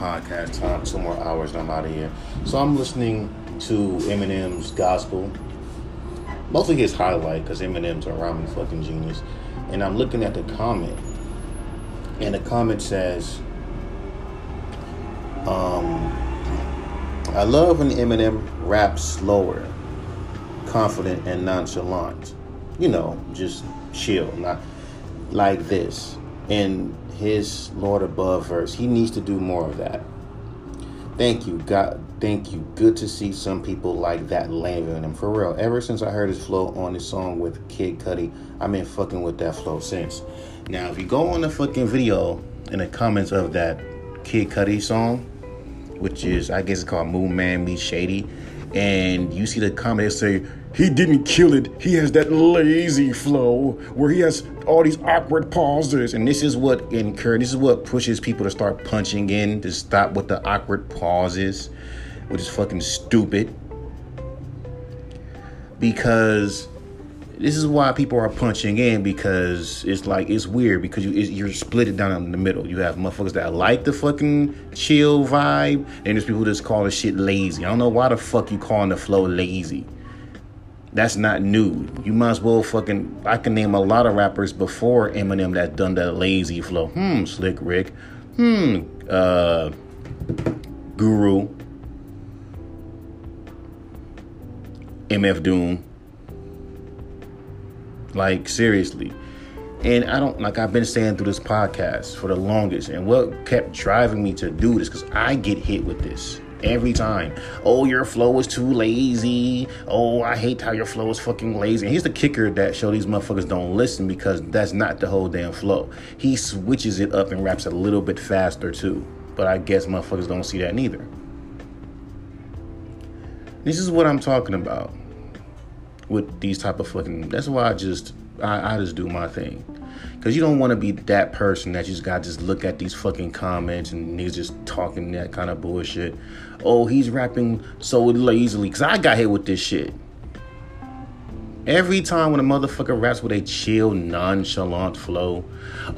podcast time. Two more hours and I'm out of here. So I'm listening to Eminem's gospel. Mostly his highlight because Eminem's a rhyming fucking genius. And I'm looking at the comment. And the comment says, um, I love when Eminem raps slower, confident, and nonchalant. You know, just chill, not like this. In his Lord Above verse, he needs to do more of that. Thank you, God. Thank you. Good to see some people like that landing in him. For real. Ever since I heard his flow on his song with Kid Cudi, I've been fucking with that flow since. Now, if you go on the fucking video in the comments of that Kid Cudi song, which is I guess it's called Moon Man Meets Shady, and you see the comment say he didn't kill it. He has that lazy flow where he has all these awkward pauses. And this is what incur this is what pushes people to start punching in to stop with the awkward pauses, which is fucking stupid. Because this is why people are punching in because it's like it's weird because you you're split it down in the middle. You have motherfuckers that like the fucking chill vibe, and there's people that just call the shit lazy. I don't know why the fuck you calling the flow lazy. That's not new. You might as well fucking. I can name a lot of rappers before Eminem that done that lazy flow. Hmm, Slick Rick. Hmm, uh, Guru. MF Doom. Like seriously. And I don't like I've been saying through this podcast for the longest, and what kept driving me to do this because I get hit with this every time. Oh, your flow is too lazy. Oh, I hate how your flow is fucking lazy. And here's the kicker that show these motherfuckers don't listen because that's not the whole damn flow. He switches it up and raps a little bit faster too. But I guess motherfuckers don't see that neither. This is what I'm talking about with these type of fucking. That's why I just I, I just do my thing. Cause you don't want to be that person that just got just look at these fucking comments and he's just talking that kind of bullshit. Oh, he's rapping so lazily. Cause I got hit with this shit. Every time when a motherfucker raps with a chill, nonchalant flow,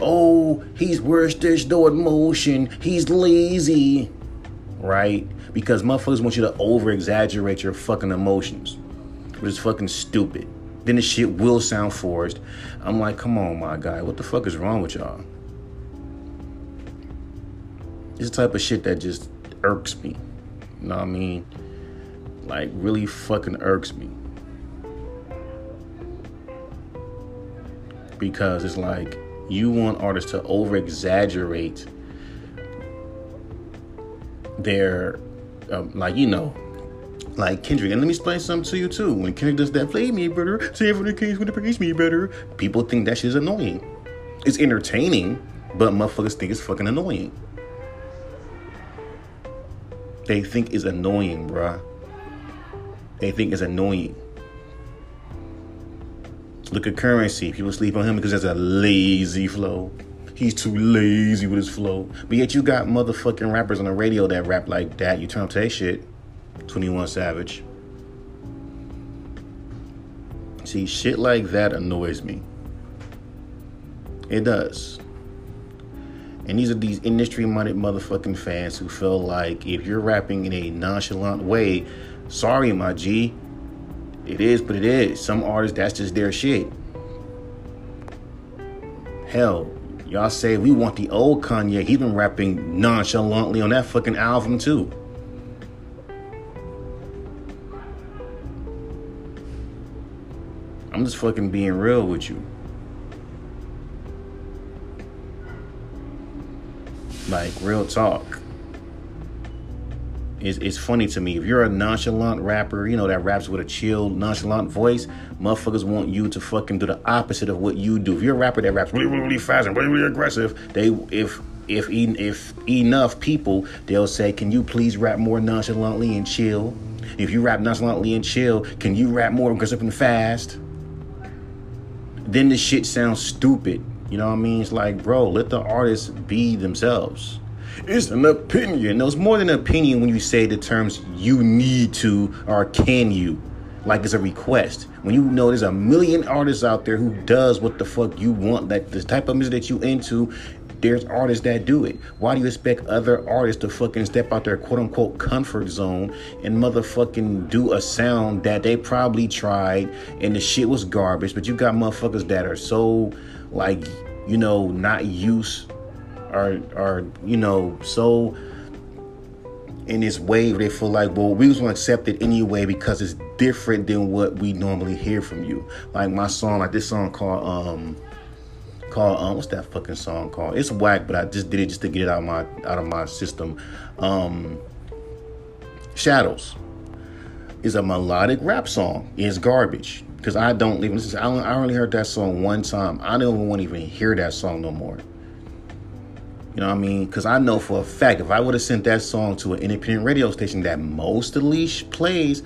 oh, he's worse, there's no emotion, he's lazy, right? Because motherfuckers want you to over exaggerate your fucking emotions, which is fucking stupid then the shit will sound forced. I'm like, come on, my guy, what the fuck is wrong with y'all? It's the type of shit that just irks me. You know what I mean? Like, really fucking irks me. Because it's like, you want artists to over exaggerate their, um, like, you know, like Kendrick. And let me explain something to you too. When Kendrick does that, play me better, for the case when it praise me better, people think that shit is annoying. It's entertaining, but motherfuckers think it's fucking annoying. They think it's annoying, bruh. They think it's annoying. Look at Curren$y. People sleep on him because that's a lazy flow. He's too lazy with his flow. But yet you got motherfucking rappers on the radio that rap like that. You turn up to that shit. 21 Savage. See, shit like that annoys me. It does. And these are these industry minded motherfucking fans who feel like if you're rapping in a nonchalant way, sorry, my G. It is, but it is. Some artists, that's just their shit. Hell, y'all say we want the old Kanye. He's been rapping nonchalantly on that fucking album, too. I'm just fucking being real with you. Like, real talk. It's, it's funny to me. If you're a nonchalant rapper, you know, that raps with a chill, nonchalant voice, motherfuckers want you to fucking do the opposite of what you do. If you're a rapper that raps really, really, really fast and really, really aggressive, they, if if if enough people, they'll say, "Can you please rap more nonchalantly and chill?" If you rap nonchalantly and chill, can you rap more aggressive and fast? Then the shit sounds stupid. You know what I mean? It's like, bro, let the artists be themselves. It's an opinion. No, it's more than an opinion when you say the terms you need to or can you. Like it's a request. When you know there's a million artists out there who does what the fuck you want, that the type of music that you into, there's artists that do it. Why do you expect other artists to fucking step out their quote unquote comfort zone and motherfucking do a sound that they probably tried and the shit was garbage? But you got motherfuckers that are so like, you know, not used or or you know, so in this wave, they feel like, well, we just want to accept it anyway because it's different than what we normally hear from you. Like my song, like this song called um called um what's that fucking song called? It's whack, but I just did it just to get it out of my out of my system. Um Shadows is a melodic rap song. It's garbage because I don't even listen. I, I only heard that song one time. I don't even want to even hear that song no more. You know what I mean? Because I know for a fact if I would have sent that song to an independent radio station that mostly plays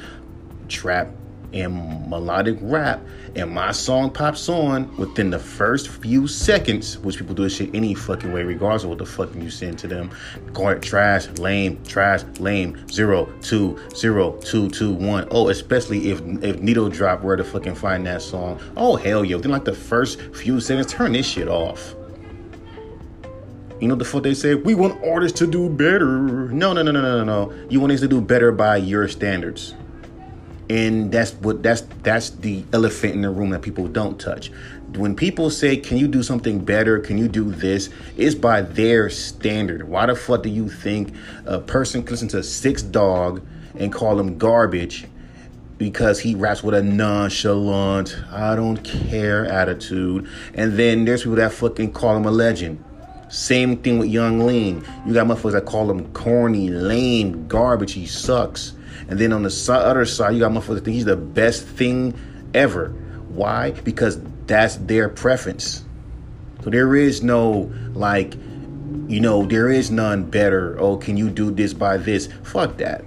trap and melodic rap, and my song pops on within the first few seconds, which people do this shit any fucking way, regardless of what the fuck you send to them. It trash, lame, trash, lame, zero, two, zero, two, two, one. Oh, especially if if Needle Drop were to fucking find that song. Oh hell yeah! Within like the first few seconds, turn this shit off. You know the fuck they say? We want artists to do better. No, no, no, no, no, no. You want us to do better by your standards. And that's what that's that's the elephant in the room that people don't touch. When people say, "Can you do something better? Can you do this?" It's by their standard. Why the fuck do you think a person can listen to Six Dog and call him garbage because he raps with a nonchalant, I don't care attitude. And then there's people that fucking call him a legend. Same thing with Yung Lean. You got motherfuckers that call him corny, lame, garbage. He sucks. And then on the other side, you got motherfuckers think he's the best thing ever. Why? Because that's their preference. So there is no like, you know, there is none better. Oh, can you do this by this? Fuck that.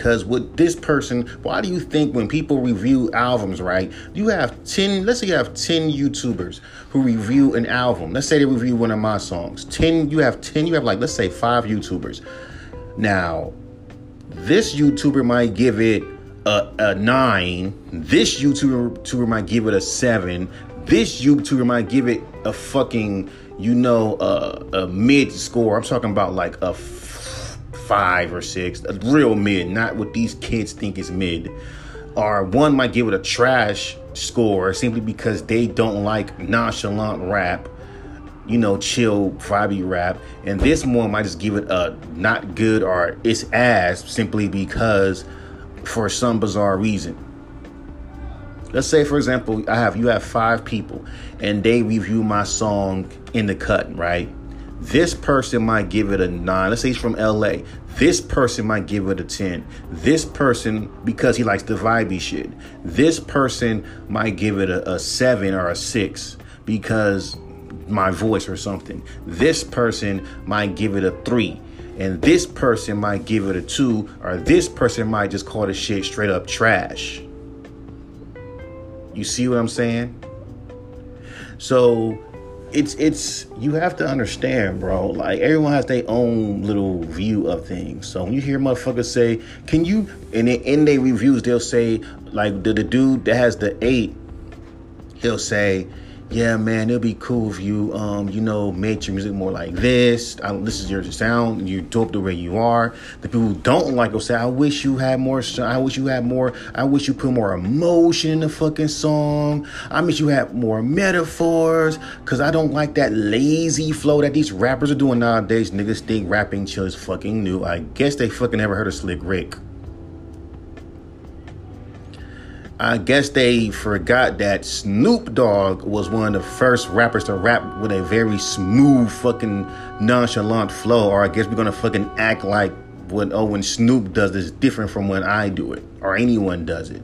Because with this person, why do you think when people review albums, right? You have 10, let's say you have 10 YouTubers who review an album. Let's say they review one of my songs. 10, you have 10, you have like, let's say five YouTubers. Now, this YouTuber might give it a, a nine. This YouTuber, might give it a seven. This YouTuber might give it a fucking, you know, a, a mid score. I'm talking about like a five or six, a real mid, not what these kids think is mid. Or one might give it a trash score simply because they don't like nonchalant rap, you know, chill, vibey rap. And this one might just give it a not good or it's ass simply because for some bizarre reason. Let's say, for example, I have you have five people and they review my song in the cut, right? This person might give it a nine. Let's say he's from LA. This person might give it a 10. This person, because he likes the vibey shit, this person might give it a, a seven or a six because my voice or something. This person might give it a three. And this person might give it a two, or this person might just call the shit straight up trash. You see what I'm saying? So it's it's you have to understand, bro. Like everyone has their own little view of things. So when you hear motherfuckers say, "Can you?" and in their reviews, they'll say like the, the dude that has the eight, he'll say, yeah, man, it'll be cool if you, um, you know, made your music more like this. I, this is your sound. You dope the way you are. The people who don't like will say, I wish you had more. I wish you had more. I wish you put more emotion in the fucking song. I wish you had more metaphors. Cause I don't like that lazy flow that these rappers are doing nowadays. Niggas think rapping chill is fucking new. I guess they fucking never heard of Slick Rick. I guess they forgot that Snoop Dogg was one of the first rappers to rap with a very smooth, fucking nonchalant flow. Or I guess we're gonna fucking act like when oh when Snoop does this different from when I do it or anyone does it.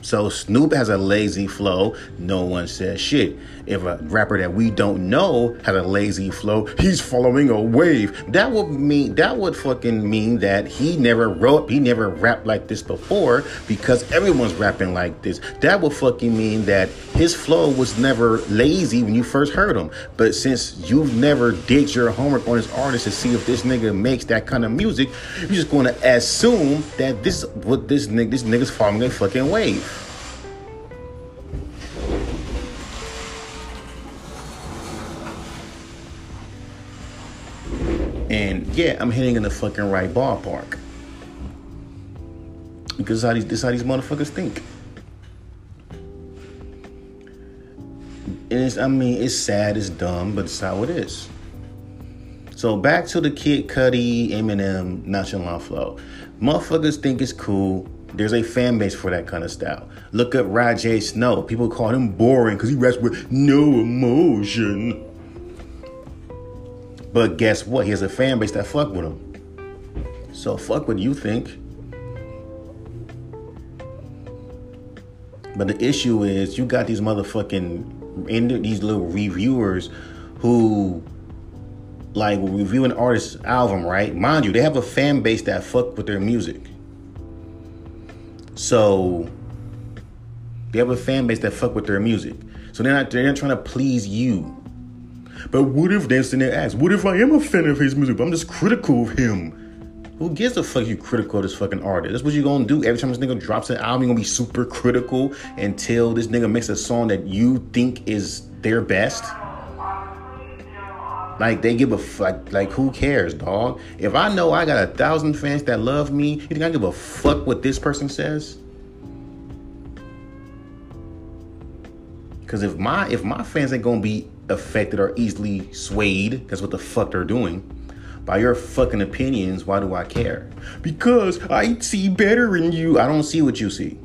So Snoop has a lazy flow. No one says shit. If a rapper that we don't know had a lazy flow, he's following a wave. That would mean that would fucking mean that he never wrote, he never rapped like this before because everyone's rapping like this. That would fucking mean that his flow was never lazy when you first heard him. But since you've never did your homework on this artist to see if this nigga makes that kind of music, you're just gonna assume that this what this nigga this nigga's following a fucking wave. Yeah, I'm hitting in the fucking right ballpark. Because how these this how these motherfuckers think. And it's I mean, it's sad, it's dumb, but it's how it is. So back to the Kid Cudi, Eminem, Nonchalant Flow. Motherfuckers think it's cool. There's a fan base for that kind of style. Look at Rajay Snow. People call him boring because he raps with no emotion. But guess what? He has a fan base that fuck with him. So fuck what you think. But the issue is you got these motherfucking these little reviewers who like reviewing artist's album, right? Mind you, they have a fan base that fuck with their music. So they have a fan base that fuck with their music. So they're not they're not trying to please you. But what if they're there ask, what if I am a fan of his music, but I'm just critical of him? Who gives a fuck you critical of this fucking artist? That's what you gonna do. Every time this nigga drops an album, you gonna be super critical until this nigga makes a song that you think is their best. Like they give a fuck. Like who cares, dog? If I know I got a thousand fans that love me, you think I give a fuck what this person says? Because if my if my fans ain't gonna be affected or easily swayed, that's what the fuck they're doing. By your fucking opinions, why do I care? Because I see better in you. I don't see what you see.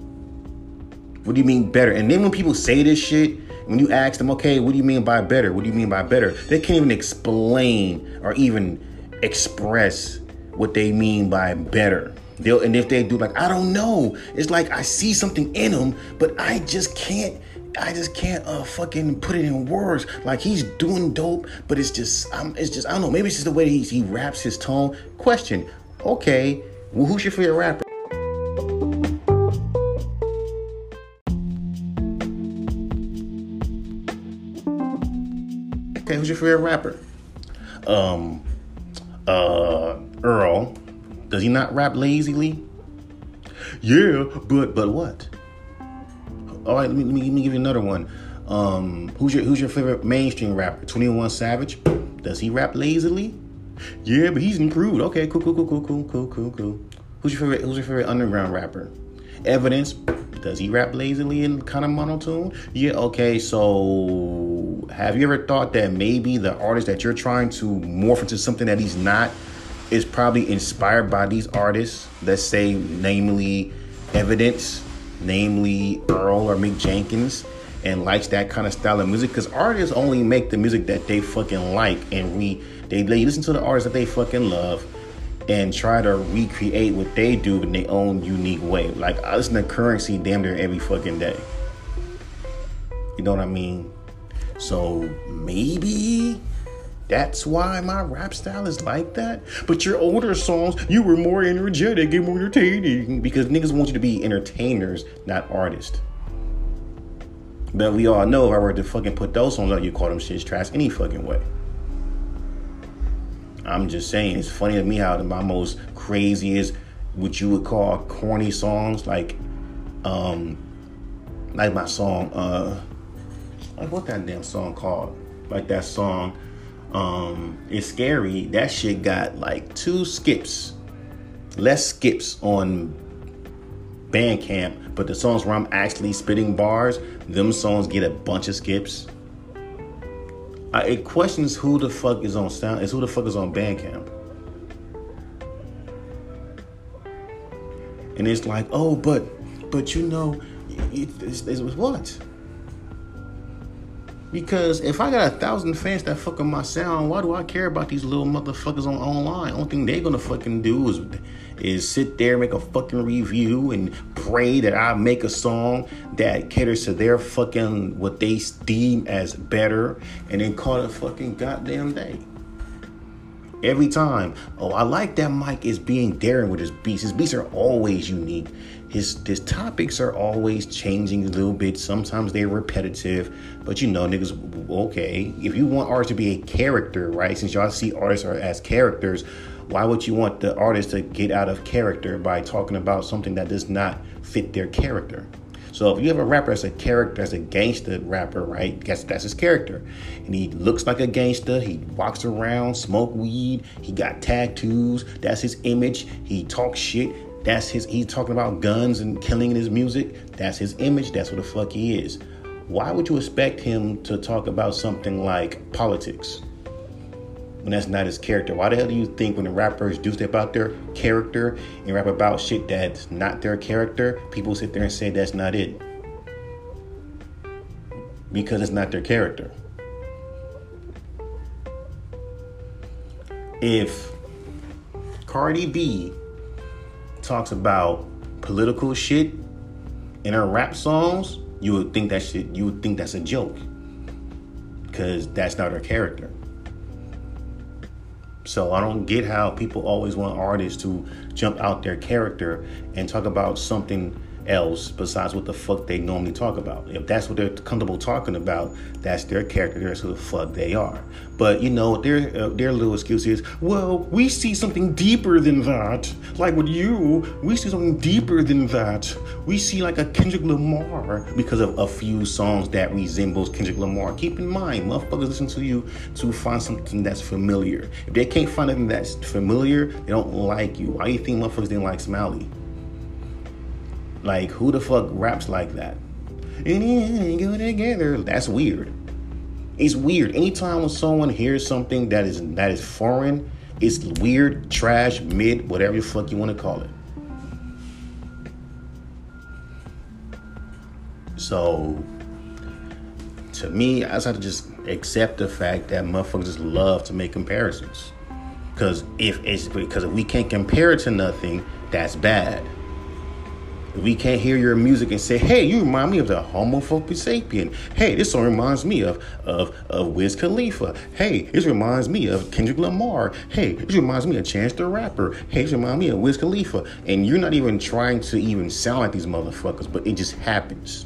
What do you mean better? And then when people say this shit, when you ask them, okay, what do you mean by better? What do you mean by better? They can't even explain or even express what they mean by better. They'll, and if they do, like, I don't know. It's like I see something in them, but I just can't. I just can't uh fucking put it in words. Like he's doing dope, but it's just um, it's just I don't know. Maybe it's just the way he he raps his tone. Question: Okay, well, who's your favorite rapper? Okay, who's your favorite rapper? Um, uh, Earl. Does he not rap lazily? Yeah, but but what? All right, let me, let me, let me give you another one. Um, who's your who's your favorite mainstream rapper? Twenty One Savage. Does he rap lazily? Yeah, but he's improved. Okay, cool, cool, cool, cool, cool, cool, cool, cool. Who's your favorite? Who's your favorite underground rapper? Evidence. Does he rap lazily and kind of monotone? Yeah. Okay. So, have you ever thought that maybe the artist that you're trying to morph into something that he's not is probably inspired by these artists? Let's say, namely, Evidence namely Earl or Mick Jenkins, and likes that kind of style of music because artists only make the music that they fucking like, and we they, they listen to the artists that they fucking love and try to recreate what they do in their own unique way. Like I listen to Curren$y damn near every fucking day. You know what I mean? So maybe that's why my rap style is like that. But your older songs, you were more energetic and more entertaining because niggas want you to be entertainers, not artists. But we all know if I were to fucking put those songs out, you call them shits trash any fucking way. I'm just saying, it's funny to me how my most craziest, what you would call corny songs, like, um, like my song, uh, like what that damn song called? Like that song, um, it's scary. That shit got like two skips, less skips on Bandcamp, but the songs where I'm actually spitting bars, them songs get a bunch of skips. Uh, it questions who the fuck is on sound is who the fuck is on Bandcamp. And it's like, oh, but but you know, it, it's, it's what? Because if I got a thousand fans that fuck my sound, why do I care about these little motherfuckers on online? Only thing they're gonna fucking do is is sit there, make a fucking review, and pray that I make a song that caters to their fucking what they deem as better, and then call it fucking goddamn day. Every time, oh, I like that Mike is being daring with his beats. His beats are always unique his his topics are always changing a little bit. Sometimes they're repetitive, but you know, niggas, okay. If you want art to be a character, right? Since y'all see artists are as characters, why would you want the artist to get out of character by talking about something that does not fit their character? So if you have a rapper as a character, as a gangster rapper, right? That's that's his character, and he looks like a gangster. He walks around, smoke weed. He got tattoos. That's his image. He talks shit. That's his. He's talking about guns and killing in his music. That's his image. That's what the fuck he is. Why would you expect him to talk about something like politics? when that's not his character. Why the hell do you think when the rappers do step out their character and rap about shit that's not their character, people sit there and say that's not it? Because it's not their character. If Cardi B talks about political shit in her rap songs, you would think that shit you would think that's a joke. Cause that's not her character. So I don't get how people always want artists to jump out their character and talk about something else besides what the fuck they normally talk about. If that's what they're comfortable talking about, that's their character. That's who the fuck they are. But you know, their uh, their little excuse is, well, we see something deeper than that. Like with you, we see something deeper than that. We see like a Kendrick Lamar because of a few songs that resembles Kendrick Lamar. Keep in mind, motherfuckers listen to you to find something that's familiar. If they can't find anything that's familiar, they don't like you. Why do you think motherfuckers didn't like Smiley? Like, who the fuck raps like that? And go together. That's weird. It's weird. Anytime when someone hears something that is that is foreign, it's weird, trash, mid, whatever the fuck you want to call it. So, to me, I just have to just accept the fact that motherfuckers just love to make comparisons. Because if it's because if we can't compare it to nothing, that's bad we can't hear your music and say, hey, you remind me of the Homo sapien. Hey, this song reminds me of, of, of Wiz Khalifa. Hey, this reminds me of Kendrick Lamar. Hey, this reminds me of Chance the Rapper. Hey, this reminds me of Wiz Khalifa. And you're not even trying to even sound like these motherfuckers, but it just happens.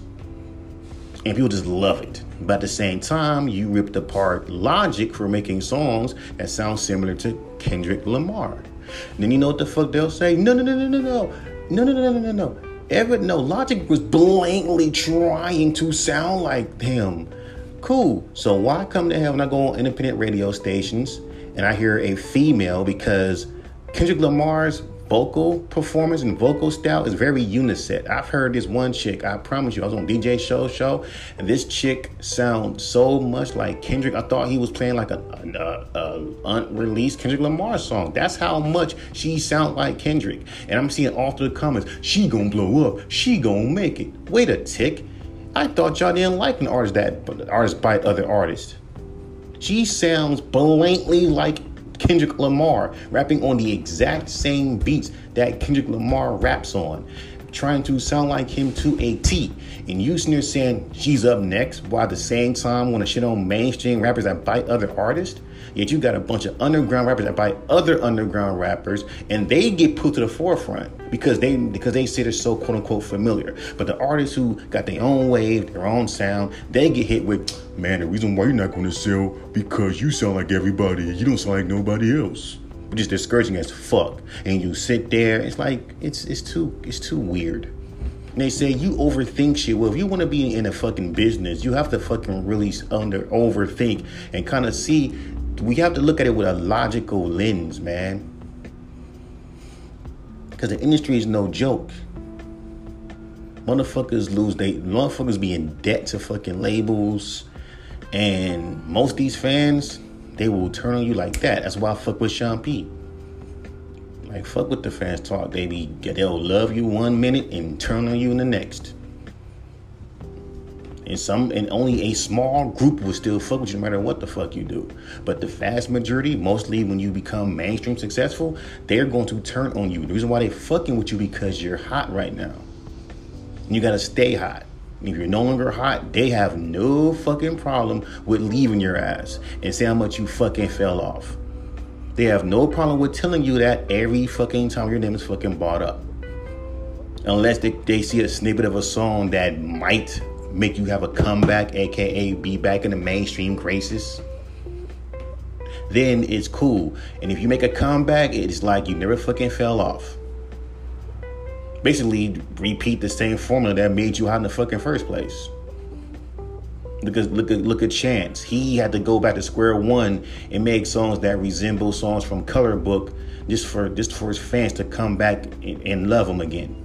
And people just love it. But at the same time, you ripped apart Logic for making songs that sound similar to Kendrick Lamar. And then you know what the fuck they'll say? No, no, no, no, no, no. No, no, no, no, no, no. Ever know Logic was blatantly trying to sound like him. Cool. So why come to hell when I go on independent radio stations and I hear a female because Kendrick Lamar's vocal performance and vocal style is very unisex. I've heard this one chick, I promise you, I was on DJ Show Show, and this chick sounds so much like Kendrick. I thought he was playing like a, a, uh, a unreleased Kendrick Lamar song. That's how much she sounds like Kendrick. And I'm seeing all through the comments, she gonna blow up, she gonna make it. Wait a tick. I thought y'all didn't like an artist that artist by other artists. She sounds blatantly like Kendrick Lamar, rapping on the exact same beats that Kendrick Lamar raps on, trying to sound like him to a T. And you sitting there saying she's up next, while at the same time want to shit on mainstream rappers that bite other artists. Yet you got a bunch of underground rappers that bite other underground rappers, and they get put to the forefront because they because they say they're so quote unquote familiar. But the artists who got their own wave, their own sound, they get hit with, man, the reason why you're not to sell because you sound like everybody, you don't sound like nobody else. Is discouraging as fuck. And you sit there, it's like it's it's too it's too weird. And they say you overthink shit. Well, if you want to be in a fucking business, you have to fucking really under overthink and kind of see we have to look at it with a logical lens, man. Because the industry is no joke. Motherfuckers lose they motherfuckers be in debt to fucking labels. And most these fans, they will turn on you like that. That's why I fuck with Sean P. Like fuck with the fans talk. They be they'll love you one minute and turn on you in the next and some and only a small group will still fuck with you no matter what the fuck you do. But the vast majority, mostly when you become mainstream successful, they're going to turn on you. The reason why they fucking with you because you're hot right now. You gotta stay hot. If you're no longer hot, they have no fucking problem with leaving your ass and say how much you fucking fell off. They have no problem with telling you that every fucking time your name is fucking bought up. Unless they, they see a snippet of a song that might make you have a comeback, aka be back in the mainstream graces, then it's cool. And if you make a comeback, it's like you never fucking fell off. Basically repeat the same formula that made you hot in the fucking first place. Look at look at look at Chance. He had to go back to square one and make songs that resemble songs from Color Book, just for just for his fans to come back and, and love him again.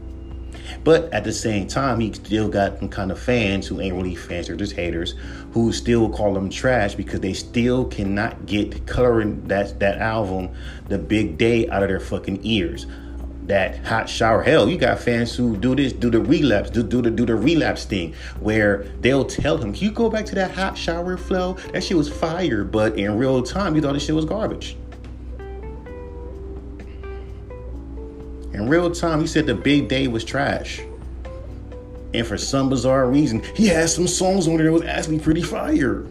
But at the same time, he still got some kind of fans who ain't really fans, they're just haters, who still call him trash because they still cannot get coloring that that album, The Big Day, out of their fucking ears that hot shower. Hell, you got fans who do this, do the relapse, do, do the do the relapse thing, where they'll tell him, Can "You go back to that hot shower flow. That shit was fire," but in real time, you thought this shit was garbage. In real time, he said the big day was trash. And for some bizarre reason, he had some songs on there that was actually pretty fire.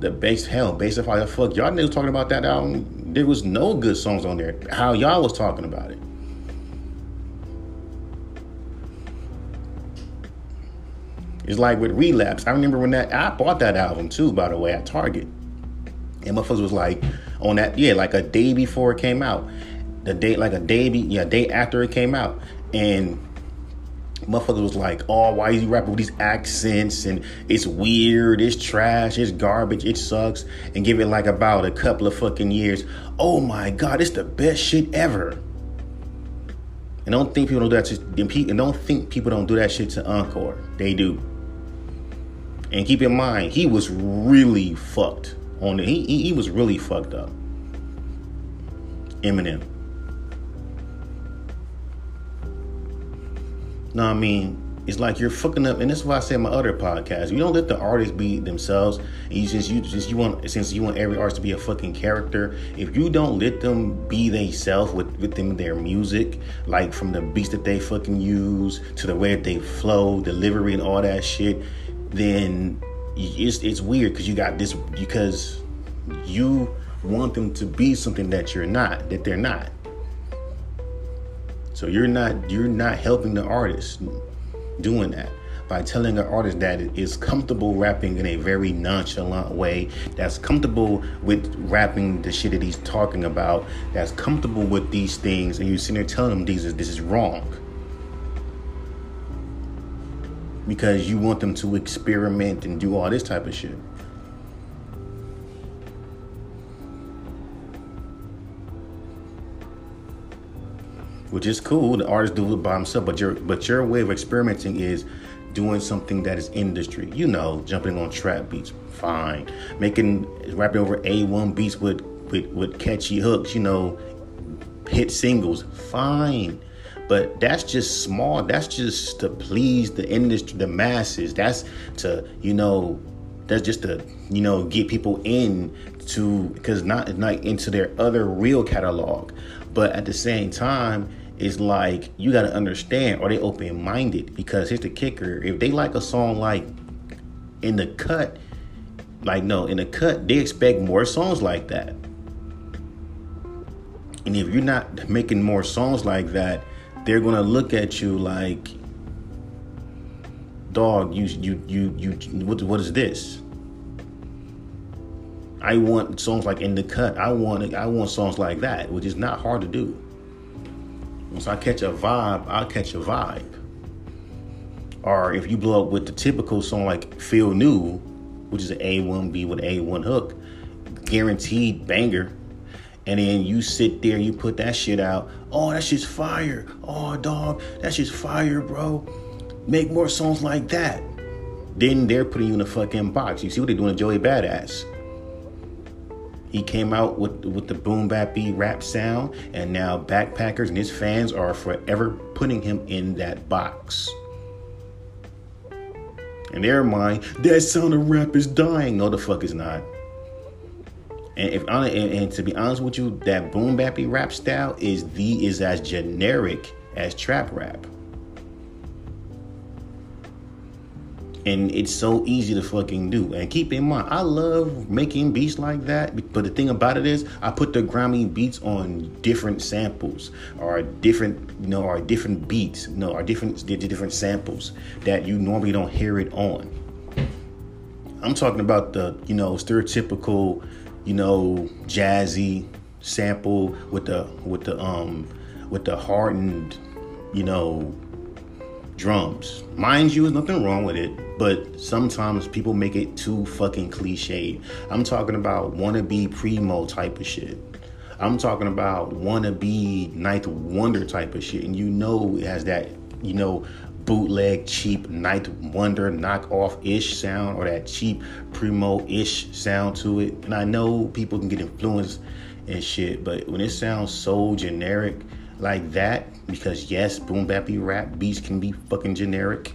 The base hell, based off how the fuck y'all niggas talking about that album, there was no good songs on there. How y'all was talking about it. It's like with Relapse. I remember when that I bought that album too, by the way, at Target. And motherfuckers was like on that, yeah, like a day before it came out. The day, like a day, be, yeah, day after it came out. And motherfuckers was like, oh, why is he rapping with these accents? And it's weird, it's trash, it's garbage, it sucks. And give it like about a couple of fucking years. Oh my God, it's the best shit ever. And don't think people don't do that to and don't think people don't do that shit to Encore. They do. And keep in mind, he was really fucked on it. He, he, he was really fucked up. Eminem. No, I mean, it's like you're fucking up, and that's why I say my other podcast. You don't let the artists be themselves. You since you since you want since you want every artist to be a fucking character. If you don't let them be themselves with with them their music, like from the beats that they fucking use to the way that they flow, delivery, and all that shit, then it's it's weird because you got this because you want them to be something that you're not, that they're not. So you're not you're not helping the artist doing that by telling an artist that is comfortable rapping in a very nonchalant way, that's comfortable with rapping the shit that he's talking about, that's comfortable with these things, and you're sitting there telling these is this is wrong because you want them to experiment and do all this type of shit. Which is cool. The artist do it by himself, but your but your way of experimenting is doing something that is industry. You know, jumping on trap beats, fine. Making rapping over A1 beats with with, with catchy hooks, you know, hit singles, fine. But that's just small. That's just to please the industry, the masses. That's to, you know, that's just to, you know, get people in to because not not into their other real catalog. But at the same time, it's like you gotta understand, are they open minded? Because here's the kicker. If they like a song like in the cut, like no, in the cut, they expect more songs like that. And if you're not making more songs like that, they're gonna look at you like, dog, you you you you what what is this? I want songs like in the cut. I want I want songs like that, which is not hard to do. Once I catch a vibe, I'll catch a vibe. Or if you blow up with the typical song like Feel New, which is an A1B with A1 hook, guaranteed banger, and then you sit there and you put that shit out. Oh, that shit's fire. Oh, dog, that shit's fire, bro. Make more songs like that. Then they're putting you in a fucking box. You see what they're doing to Joey Badass. He came out with with the boom bap beat rap sound, and now backpackers and his fans are forever putting him in that box. In their mind, that sound of rap is dying. No, the fuck is not. And if and, and to be honest with you, that boom bappy rap style is the is as generic as trap rap. and it's so easy to fucking do. And keep in mind, I love making beats like that. But the thing about it is, I put the Grammy beats on different samples, or different, you know, or different beats, you know, or different different samples that you normally don't hear it on. I'm talking about the, you know, stereotypical you know, jazzy sample with the with the um with the hardened you know, drums. Mind you, there's nothing wrong with it, but sometimes people make it too fucking cliche. I'm talking about wannabe primo type of shit. I'm talking about wannabe Ninth Wonder type of shit, and you know it has that, you know, bootleg, cheap Ninth Wonder knockoff ish sound or that cheap primo ish sound to it. And I know people can get influenced and shit, but when it sounds so generic like that, because yes, boom bappy rap beats can be fucking generic.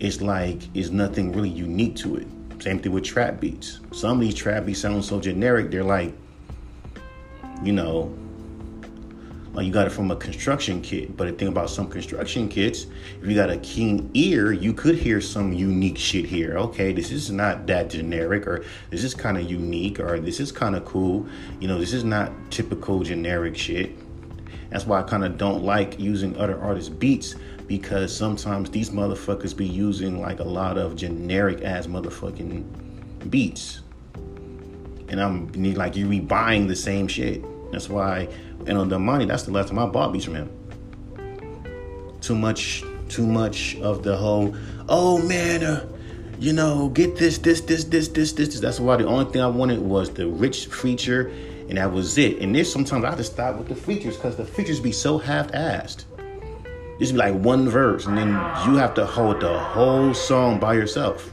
It's like it's nothing really unique to it. Same thing with trap beats. Some of these trap beats sound so generic, they're like you know, like you got it from a construction kit. But the thing about some construction kits, if you got a keen ear, you could hear some unique shit here. Okay, this is not that generic, or this is kind of unique, or this is kind of cool. You know, this is not typical generic shit. That's why I kind of don't like using other artists' beats because sometimes these motherfuckers be using like a lot of generic ass motherfucking beats. And I'm like you be buying the same shit. That's why, and on the money, that's the last time I bought beats from him. Too much, too much of the whole, oh man, uh, you know, get this, this, this, this, this, this, this. That's why the only thing I wanted was the rich feature, and that was it. And there's sometimes I to stop with the features because the features be so half-assed. Just be like one verse, and then you have to hold the whole song by yourself.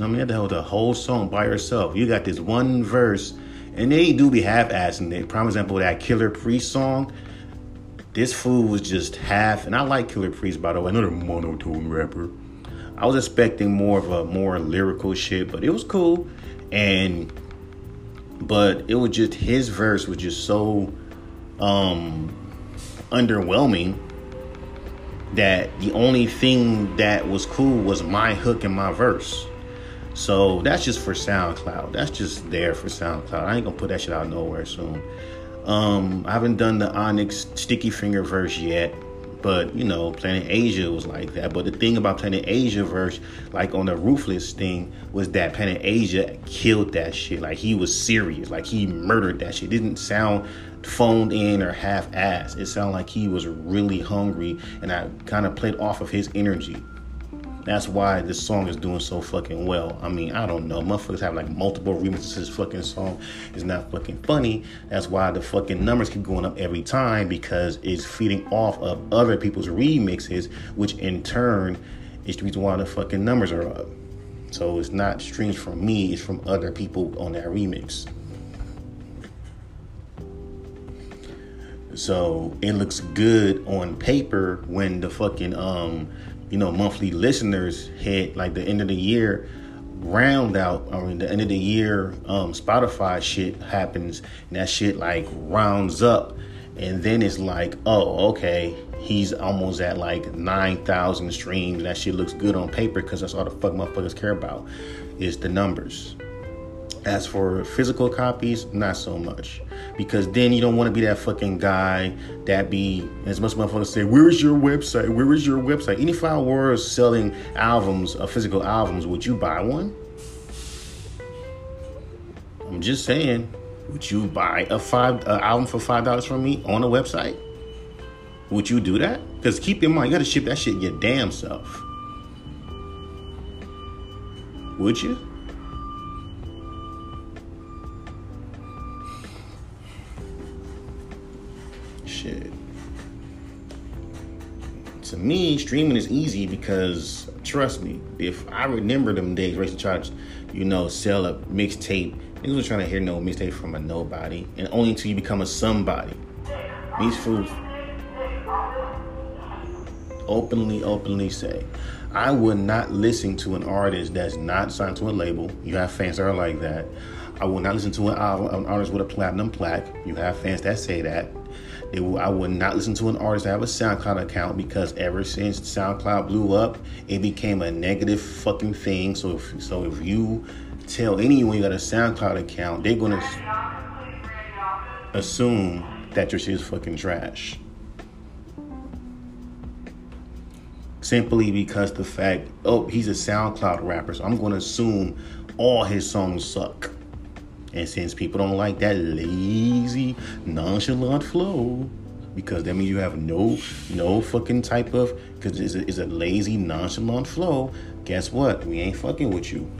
I mean, to hold the whole song by yourself. You got this one verse, and they do be half-assing it. Prime example, that Killah Priest song. This fool was just half, and I like Killah Priest by the way, another monotone rapper. I was expecting more of a more lyrical shit, but it was cool. And but it was just his verse was just so um underwhelming that the only thing that was cool was my hook and my verse. So that's just for SoundCloud. That's just there for SoundCloud. I ain't gonna put that shit out nowhere soon. Um, I haven't done the Onyx Sticky Finger verse yet, but you know, Planet Asia was like that. But the thing about Planet Asia verse, like on the Ruthless thing, was that Planet Asia killed that shit. Like he was serious. Like he murdered that shit. It didn't sound phoned in or half-assed. It sounded like he was really hungry, and I kind of played off of his energy. That's why this song is doing so fucking well. I mean, I don't know. Motherfuckers have like multiple remixes to this fucking song. It's not fucking funny. That's why the fucking numbers keep going up every time because it's feeding off of other people's remixes, which in turn is the reason why the fucking numbers are up. So it's not streams from me, it's from other people on that remix. So it looks good on paper when the fucking um you know, monthly listeners hit like the end of the year round out. I mean, the end of the year um, Spotify shit happens, and that shit like rounds up, and then it's like, oh, okay, he's almost at like nine thousand streams. and That shit looks good on paper because that's all the fuck motherfuckers care about is the numbers. As for physical copies, not so much. Because then you don't want to be that fucking guy that be, as much motherfuckers say, where is your website? Where is your website? Any five words selling albums, uh, physical albums, would you buy one? I'm just saying, would you buy a five uh, album for five dollars from me on a website? Would you do that? Because keep in mind, you got to ship that shit your damn self. Would you? Shit. To me, streaming is easy because trust me, if I remember them days, Rachel tried, you know, sell a mixtape. Niggas was trying to hear no mixtape from a nobody, and only until you become a somebody. These fools openly, openly say, I would not listen to an artist that's not signed to a label. You have fans that are like that. I will not listen to an, an artist with a platinum plaque. You have fans that say that. Will, I would not listen to an artist that have a SoundCloud account because ever since SoundCloud blew up, it became a negative fucking thing. So if so, if you tell anyone you got a SoundCloud account, they're gonna assume that your shit is fucking trash. Simply because the fact, oh, he's a SoundCloud rapper, so I'm gonna assume all his songs suck. And since people don't like that lazy, nonchalant flow, because that means you have no no fucking type of because it's, it's a lazy, nonchalant flow. Guess what? We ain't fucking with you.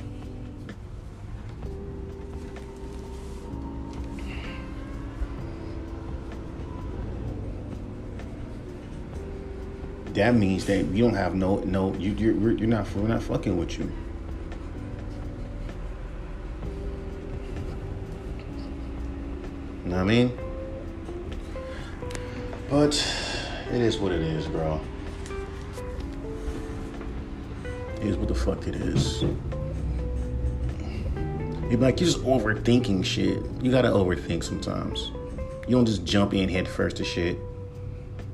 that means that you don't have no no you you're you're not we're not fucking with you. You know what I mean? But it is what it is, bro. It is what the fuck it is. You're like you're just overthinking shit. You gotta overthink sometimes. You don't just jump in head first to shit.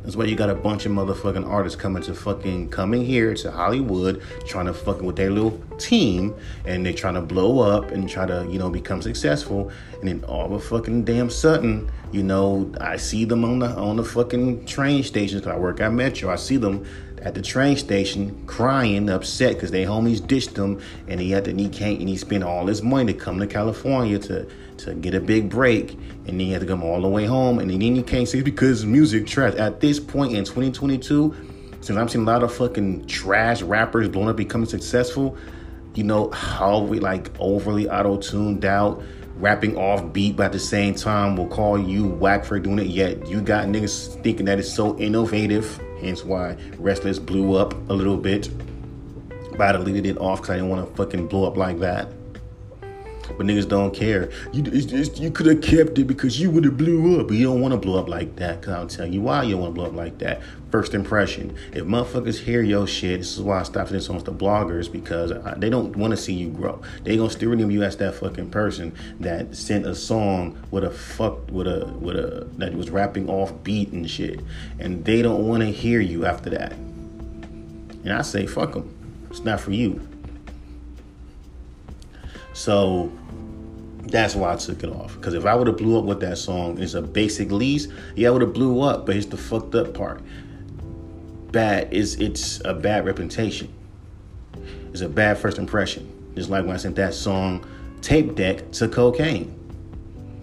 That's why you got a bunch of motherfucking artists coming to fucking coming here to Hollywood, trying to fucking with their little team, and they trying to blow up and try to you know become successful, and then all of a fucking damn sudden, you know, I see them on the on the fucking train stations because I work at Metro. I see them at the train station crying, upset because their homies ditched them, and he had to he can't and he spent all his money to come to California to to get a big break, and then you have to come all the way home, and then you can't say because music trash. At this point in 2022, since I'm seeing a lot of fucking trash rappers blowing up, becoming successful, you know how we like overly auto tuned out rapping off beat, but at the same time will call you whack for doing it. Yet you got niggas thinking that it's so innovative Hence why Restless blew up a little bit. But I deleted it off because I didn't want to fucking blow up like that. But niggas don't care. You you could have kept it because you would have blew up. But you don't want to blow up like that. Cause I'll tell you why you don't want to blow up like that. First impression. If motherfuckers hear your shit, this is why I stopped this on the bloggers because they don't want to see you grow. They gonna still remember you as that fucking person that sent a song with a fuck with a with a that was rapping off beat and shit, and they don't want to hear you after that. And I say fuck them. It's not for you. So that's why I took it off. Because if I would have blew up with that song, it's a basic lease. Yeah, I would have blew up, but it's the fucked up part. Bad is it's a bad reputation. It's a bad first impression. Just like when I sent that song tape deck to cocaine.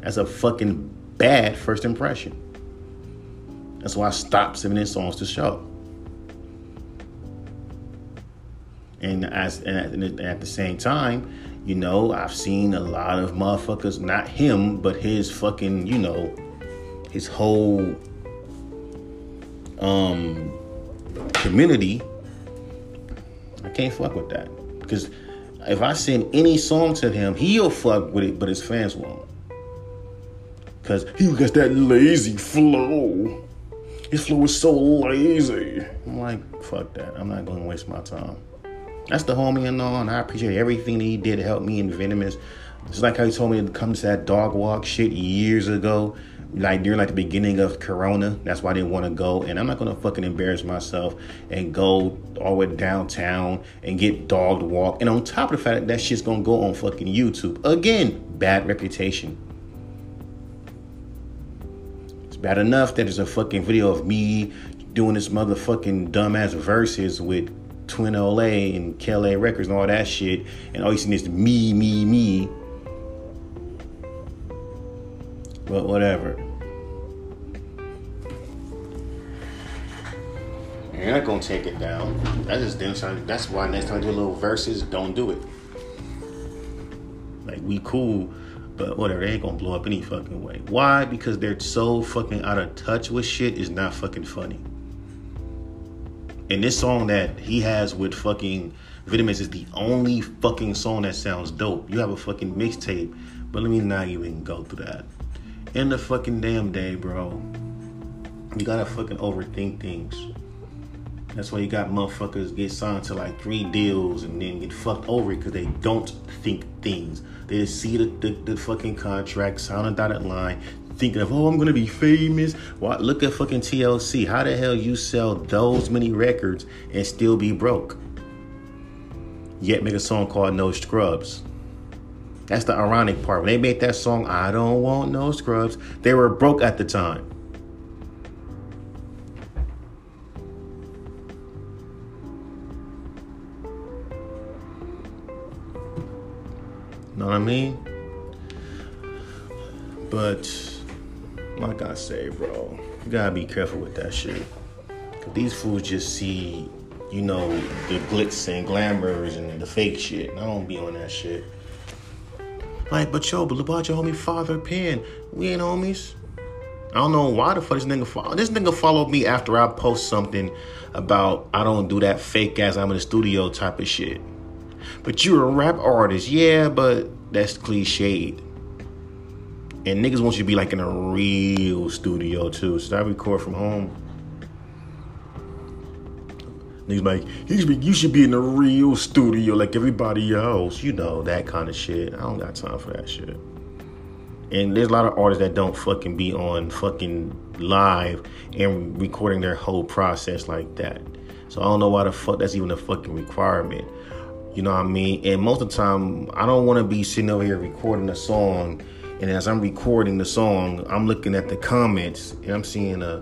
That's a fucking bad first impression. That's why I stopped sending songs to show. And as and at the same time, you know, I've seen a lot of motherfuckers, not him, but his fucking, you know, his whole um community. I can't fuck with that. Because if I send any song to him, he'll fuck with it, but his fans won't. Cause he got that lazy flow. His flow is so lazy. I'm like, fuck that. I'm not gonna waste my time. That's the homie and all, and I appreciate everything that he did to help me in Venomous. Just like how he told me to come to that dog walk shit years ago, like during like the beginning of Corona. That's why I didn't want to go, and I'm not gonna fucking embarrass myself and go all the way downtown and get dogged walk. And on top of the fact that that shit's gonna go on fucking YouTube again, bad reputation. It's bad enough that there's a fucking video of me doing this motherfucking dumbass verses with Twin LA and KLA Records and all that shit, and all you see is me, me, me. But whatever. You're not gonna take it down. That's just them trying. That's why next time I do a little verses, don't do it. Like we cool, but whatever. They ain't gonna blow up any fucking way. Why? Because they're so fucking out of touch with shit. Is not fucking funny. And this song that he has with fucking Vitamins is the only fucking song that sounds dope. You have a fucking mixtape, but let me not even go through that. In the fucking damn day, bro. You gotta fucking overthink things. That's why you got motherfuckers get signed to like three deals and then get fucked over because they don't think things. They just see the, the, the fucking contract, sign a dotted line, thinking of, oh, I'm gonna be famous. Well, look at fucking TLC. How the hell you sell those many records and still be broke? Yet make a song called No Scrubs. That's the ironic part. When they made that song, I don't want no scrubs, they were broke at the time. Know what I mean? But like I say, bro, you gotta be careful with that shit. These fools just see, you know, the glitz and glamours and the fake shit. And I don't be on that shit. Like, but yo, but about your homie Father Pen. We ain't homies. I don't know why the fuck this nigga follow. This nigga followed me after I post something about I don't do that fake ass I'm in the studio type of shit. But you're a rap artist, yeah, but that's cliched. And niggas want you to be like in a real studio too. So I record from home. Niggas like, you should, be, you should be in a real studio like everybody else. You know, that kind of shit. I don't got time for that shit. And there's a lot of artists that don't fucking be on fucking live and recording their whole process like that. So I don't know why the fuck that's even a fucking requirement. You know what I mean? And most of the time, I don't want to be sitting over here recording a song and as I'm recording the song, I'm looking at the comments and I'm seeing a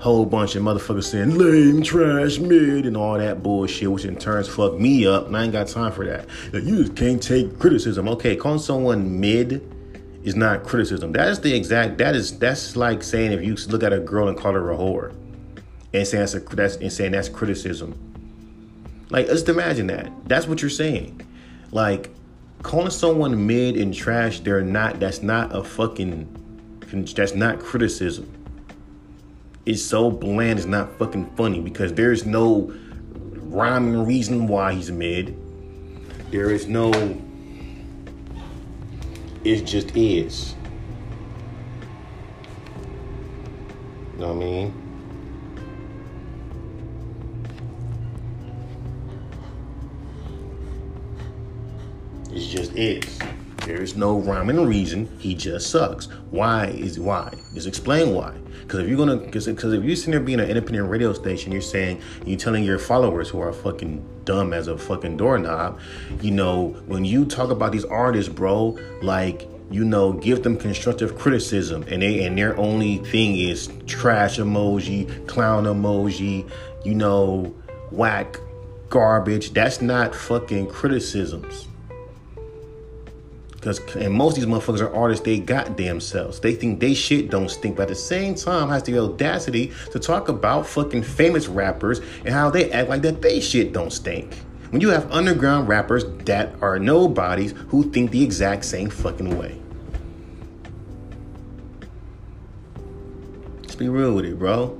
whole bunch of motherfuckers saying lame, trash, mid, and all that bullshit, which in turns fuck me up. And I ain't got time for that. Like, you just can't take criticism. Okay, calling someone mid is not criticism. That is the exact. That is that's like saying if you look at a girl and call her a whore, and saying that's, a, that's and saying that's criticism. Like, just imagine that. That's what you're saying. Like, calling someone mid and trash, they're not. That's not a fucking. That's not criticism. It's so bland. It's not fucking funny because there's no rhyme and reason why he's mid. There is no. It just is. You know what I mean? It just is. There is no rhyme and reason. He just sucks. Why is why? Just explain why. Because if you're gonna, because if you're sitting there being an independent radio station, you're saying you're telling your followers who are fucking dumb as a fucking doorknob, you know, when you talk about these artists, bro, like you know, give them constructive criticism, and they and their only thing is trash emoji, clown emoji, you know, whack, garbage. That's not fucking criticisms. Because and most of these motherfuckers are artists, they goddamn selves. They think they shit don't stink, but at the same time has the audacity to talk about fucking famous rappers and how they act like that they shit don't stink. When you have underground rappers that are nobodies who think the exact same fucking way. Let's be real with it, bro.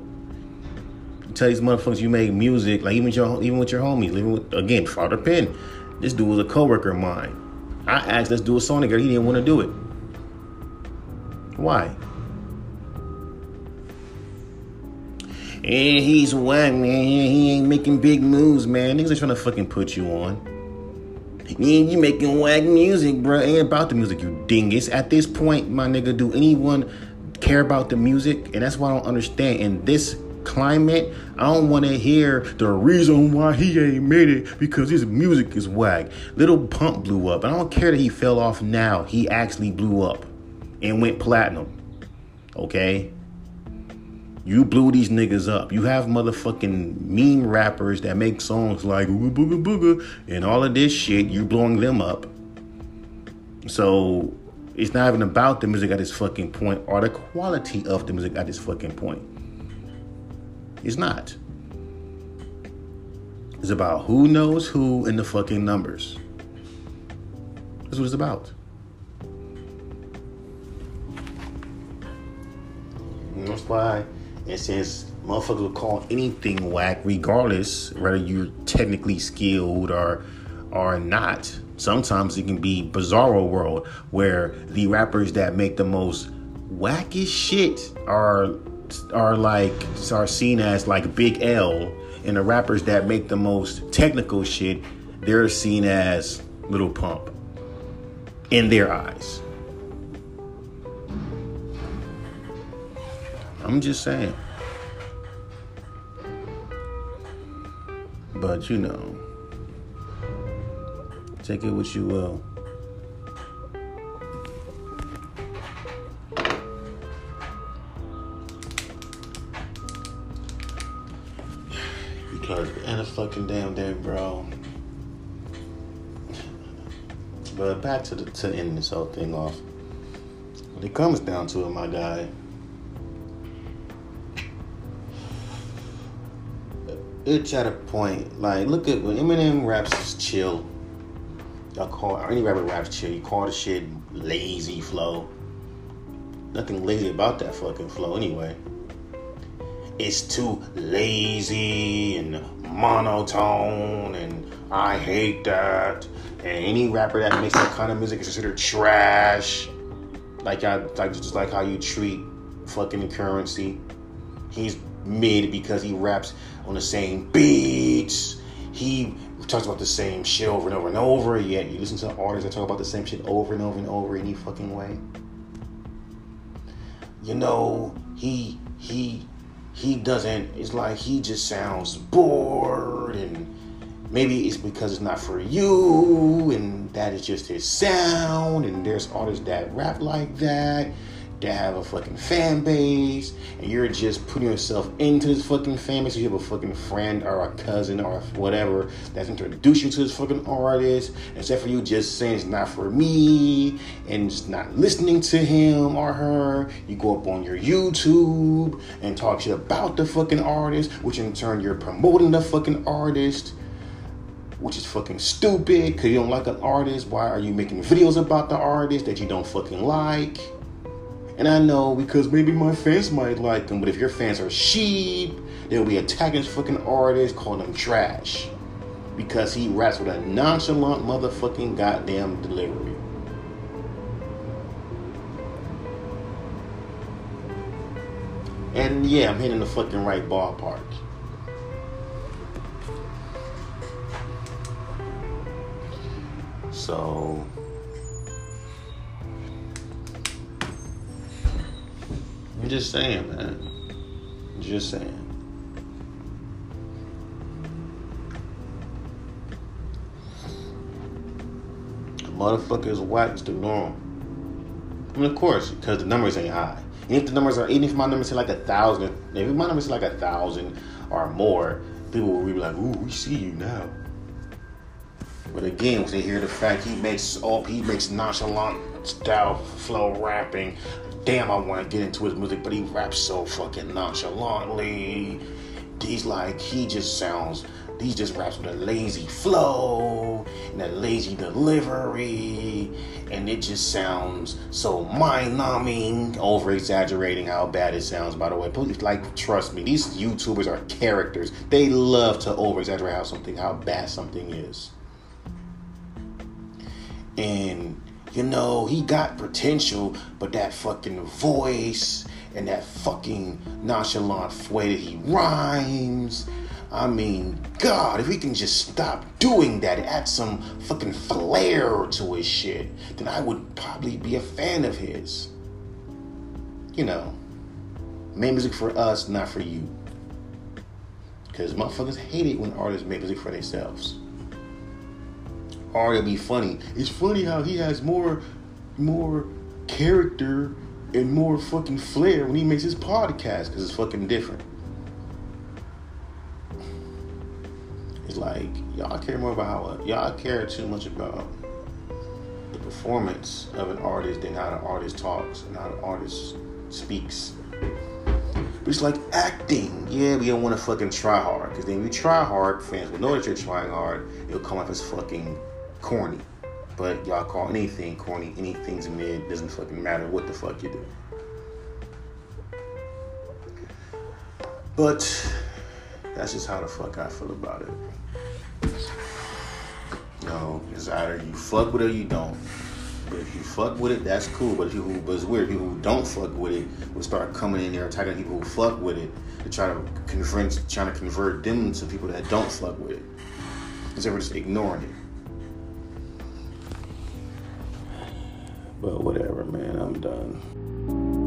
You tell these motherfuckers you make music, like even with your even with your homies, even with again, Father Pen. This dude was a coworker of mine. I asked, let's do a song together. He didn't want to do it. Why? And he's whack, man. He ain't making big moves, man. Niggas are trying to fucking put you on. Man, you making whack music, bro. Ain't about the music, you dingus. At this point, my nigga, do anyone care about the music? And that's why I don't understand. In this climate, I don't want to hear the reason why he ain't made it because his music is whack. Lil Pump blew up. I don't care that he fell off now. He actually blew up and went platinum. Okay? You blew these niggas up. You have motherfucking meme rappers that make songs like Ooga Booga Booga and all of this shit. You're blowing them up. So it's not even about the music at this fucking point or the quality of the music at this fucking point. It's not. It's about who knows who in the fucking numbers. That's what it's about. And that's why it says motherfuckers will call anything whack, regardless whether you're technically skilled or or not. Sometimes it can be bizarro world where the rappers that make the most wackish shit are are like are seen as like Big L, and the rappers that make the most technical shit, they're seen as Lil Pump in their eyes. I'm just saying. But you know, take it what you will. To the to end this whole thing off. When it comes down to it, my guy, it's at a point like look at when Eminem raps is chill. Y'all call or any rapper raps chill. You call the shit lazy flow. Nothing lazy about that fucking flow anyway. It's too lazy and monotone and I hate that. And any rapper that makes that kind of music is considered trash. Like I like just like how you treat fucking Curren$y. He's mid because he raps on the same beats. He talks about the same shit over and over and over. Yet you listen to the artists that talk about the same shit over and over and over in any fucking way. You know, he he he doesn't it's like he just sounds bored and maybe it's because it's not for you and that is just his sound and there's artists that rap like that that have a fucking fan base and you're just putting yourself into this fucking fan base. You have a fucking friend or a cousin or whatever that's introduced you to this fucking artist except for you just saying it's not for me and just not listening to him or her. You go up on your youtube and talk shit about the fucking artist which in turn you're promoting the fucking artist which is fucking stupid because you don't like an artist. Why are you making videos about the artist that you don't fucking like? And I know because maybe my fans might like them, but if your fans are sheep, they'll be attacking this fucking artist, calling them trash. Because he raps with a nonchalant motherfucking goddamn delivery. And yeah, I'm hitting the fucking right ballpark. So I'm just saying, man. Just saying. Motherfuckers wax the norm. I mean, of course, because the numbers ain't high. And if the numbers are, even if my numbers say like a thousand, if my numbers say like a thousand or more, people will be like, "Ooh, we see you now." But again, when they hear the fact he makes all he makes nonchalant style flow rapping, damn, I want to get into his music, but he raps so fucking nonchalantly. He's like he just sounds. He just raps with a lazy flow and a lazy delivery, and it just sounds so mind-numbing. Over exaggerating how bad it sounds, by the way. Please, like, trust me, these YouTubers are characters. They love to over exaggerate how something, how bad something is. And you know, he got potential, but that fucking voice and that fucking nonchalant way that he rhymes. I mean, God, if he can just stop doing that, add some fucking flair to his shit, then I would probably be a fan of his. You know, make music for us, not for you. Because motherfuckers hate it when artists make music for themselves or it'll be funny. It's funny how he has more more character and more fucking flair when he makes his podcast because it's fucking different. It's like y'all care more about how y'all care too much about the performance of an artist than how the artist talks and how the artist speaks. But it's like acting. Yeah, we don't want to fucking try hard because then we try hard, fans will know that you're trying hard. It'll come off as fucking corny. But y'all call anything corny, anything's mid, doesn't fucking matter what the fuck you do. But that's just how the fuck I feel about it. Know, it's either you fuck with it or you don't. But if you fuck with it, that's cool. But if people, but it's weird. People who don't fuck with it will start coming in there attacking people who fuck with it to try to convert, trying to convert them to people that don't fuck with it instead of just ignoring it. But whatever, man, I'm done.